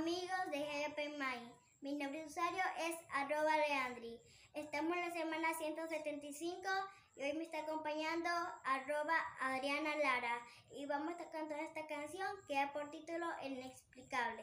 amigos de GP Mai. Mi nombre de usuario es arroba leandri. Estamos en la semana 175 y hoy me está acompañando arroba Adriana Lara y vamos a cantar esta canción que da por título El Inexplicable.